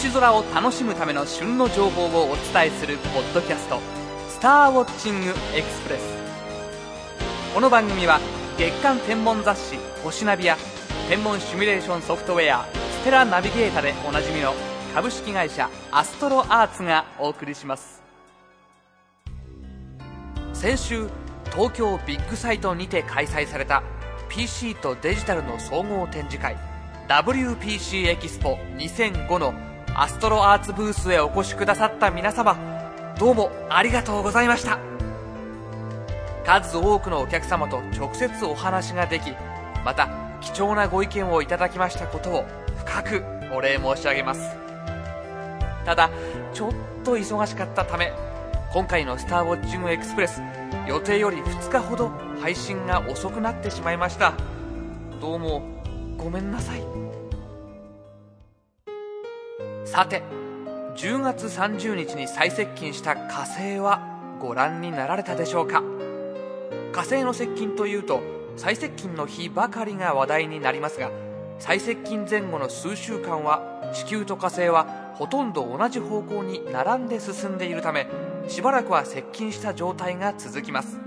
星空を楽しむための旬の情報をお伝えするポッドキャスト「スターウォッチングエクスプレス」この番組は月間天文雑誌「星ナビ」や天文シミュレーションソフトウェア「ステラナビゲータ」でおなじみの株式会社アストロアーツがお送りします。先週東京ビッグサイトにて開催された PC とデジタルの総合展示会 WPC エキスポ2005のアストロアーツブースへお越しくださった皆様どうもありがとうございました。数多くのお客様と直接お話ができまた貴重なご意見をいただきましたことを深くお礼申し上げます。ただちょっと忙しかったため今回の「スターウォッチングエクスプレス」予定より2日ほど配信が遅くなってしまいました。どうもごめんなさい。さて10月30日に最接近した火星はご覧になられたでしょうか？火星の接近というと最接近の日ばかりが話題になりますが最接近前後の数週間は地球と火星はほとんど同じ方向に並んで進んでいるためしばらくは接近した状態が続きます。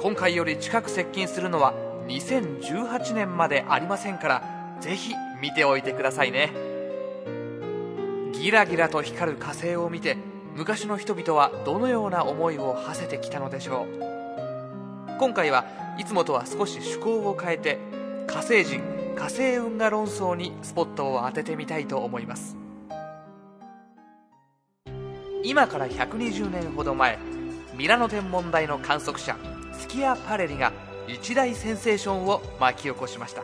今回より近く接近するのは2018年までありませんからぜひ見ておいてくださいね。ギラギラと光る火星を見て昔の人々はどのような思いを馳せてきたのでしょう。今回はいつもとは少し趣向を変えて火星人火星運河論争にスポットを当ててみたいと思います。今から120年ほど前ミラノ天文台の観測者スキア・パレリが一大センセーションを巻き起こしました。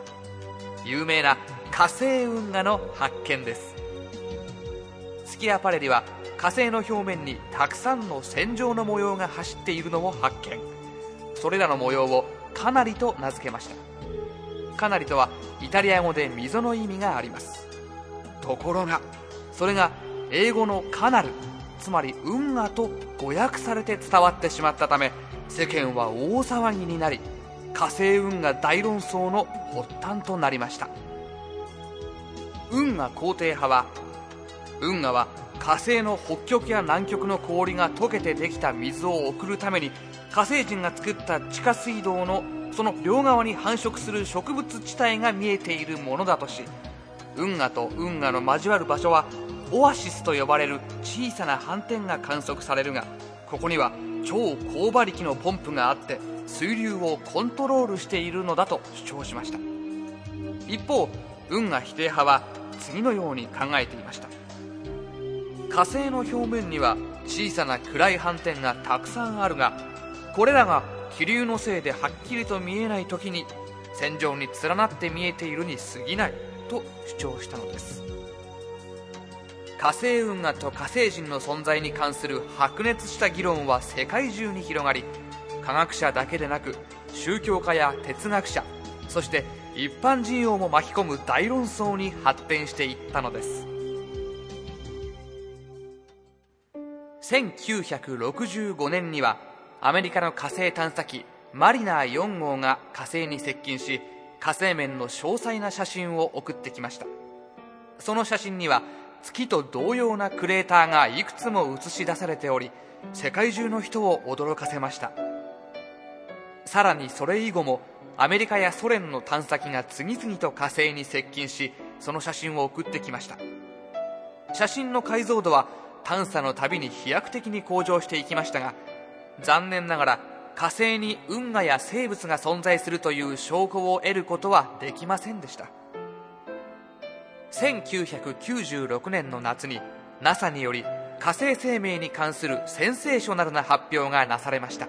有名な火星運河の発見です。スキア・パレリは火星の表面にたくさんの線状の模様が走っているのを発見。それらの模様をカナリと名付けました。カナリとはイタリア語で溝の意味があります。ところがそれが英語のカナルつまり運河と誤訳されて伝わってしまったため世間は大騒ぎになり火星運河大論争の発端となりました。運河肯定派は運河は火星の北極や南極の氷が溶けてできた水を送るために火星人が作った地下水道のその両側に繁殖する植物地帯が見えているものだとし運河と運河の交わる場所はオアシスと呼ばれる小さな斑点が観測されるがここには超高馬力のポンプがあって水流をコントロールしているのだと主張しました。一方運河否定派は次のように考えていました。火星の表面には小さな暗い斑点がたくさんあるがこれらが気流のせいではっきりと見えない時に線状に連なって見えているに過ぎないと主張したのです。火星運河と火星人の存在に関する白熱した議論は世界中に広がり科学者だけでなく宗教家や哲学者そして一般人用も巻き込む大論争に発展していったのです。1965年にはアメリカの火星探査機マリナー4号が火星に接近し火星面の詳細な写真を送ってきました。その写真には月と同様なクレーターがいくつも映し出されており世界中の人を驚かせました。さらにそれ以後もアメリカやソ連の探査機が次々と火星に接近しその写真を送ってきました。写真の解像度は探査のたびに飛躍的に向上していきましたが残念ながら火星に運河や生物が存在するという証拠を得ることはできませんでした。1996年の夏に NASA により火星生命に関するセンセーショナルな発表がなされました。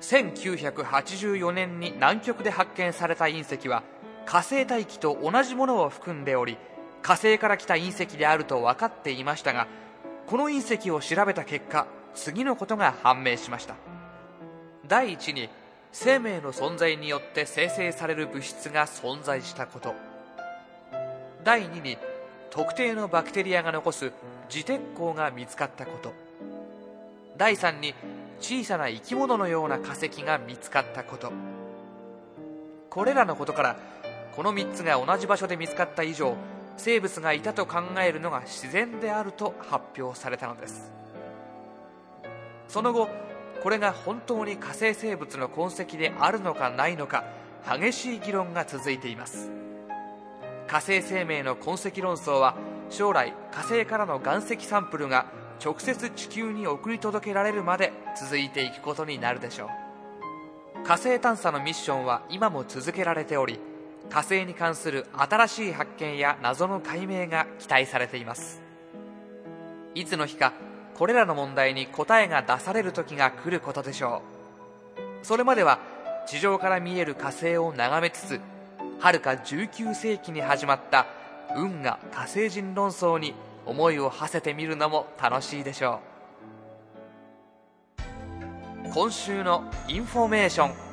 1984年に南極で発見された隕石は火星大気と同じものを含んでおり火星から来た隕石であると分かっていましたがこの隕石を調べた結果次のことが判明しました。第一に生命の存在によって生成される物質が存在したこと。第2に特定のバクテリアが残す自鉄鋼が見つかったこと。第3に小さな生き物のような化石が見つかったこと。これらのことからこの3つが同じ場所で見つかった以上生物がいたと考えるのが自然であると発表されたのです。その後これが本当に火星生物の痕跡であるのかないのか激しい議論が続いています。火星生命の痕跡論争は将来火星からの岩石サンプルが直接地球に送り届けられるまで続いていくことになるでしょう。火星探査のミッションは今も続けられており火星に関する新しい発見や謎の解明が期待されています。いつの日かこれらの問題に答えが出される時が来ることでしょう。それまでは地上から見える火星を眺めつつはるか19世紀に始まった運河火星人論争に思いを馳せてみるのも楽しいでしょう。今週のインフォメーション。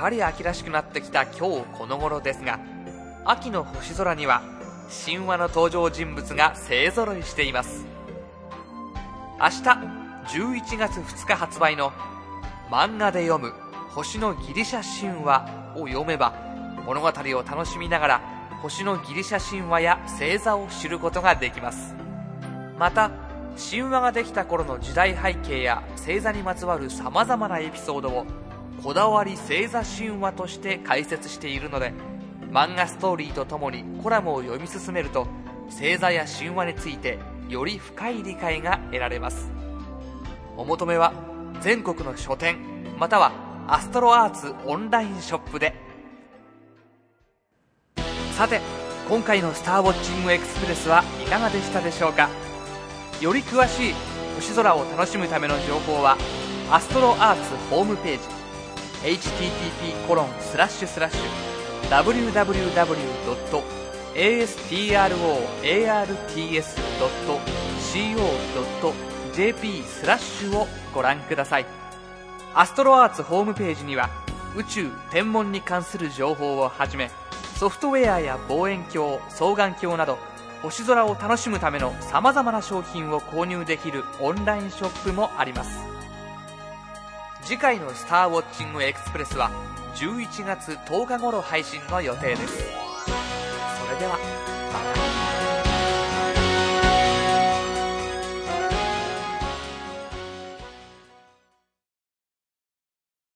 すっかり秋らしくなってきた今日この頃ですが秋の星空には神話の登場人物が勢ぞろいしています。明日11月2日発売の漫画で読む星のギリシャ神話を読めば物語を楽しみながら星のギリシャ神話や星座を知ることができます。また神話ができた頃の時代背景や星座にまつわるさまざまなエピソードをこだわり星座神話として解説しているので漫画ストーリーとともにコラムを読み進めると星座や神話についてより深い理解が得られます。お求めは全国の書店またはアストロアーツオンラインショップで。さて今回の「スターウォッチングエクスプレス」はいかがでしたでしょうか？より詳しい星空を楽しむための情報はアストロアーツホームページ。Http コロンスラッシュスラッシュ www.astroarts.co.jp スラッシュをご覧くださいアストロアーツホームページには宇宙天文に関する情報をはじめソフトウェアや望遠鏡双眼鏡など星空を楽しむためのさまざまな商品を購入できるオンラインショップもあります次回の「スターウォッチングエクスプレス」は11月10日頃配信の予定です。それではまた。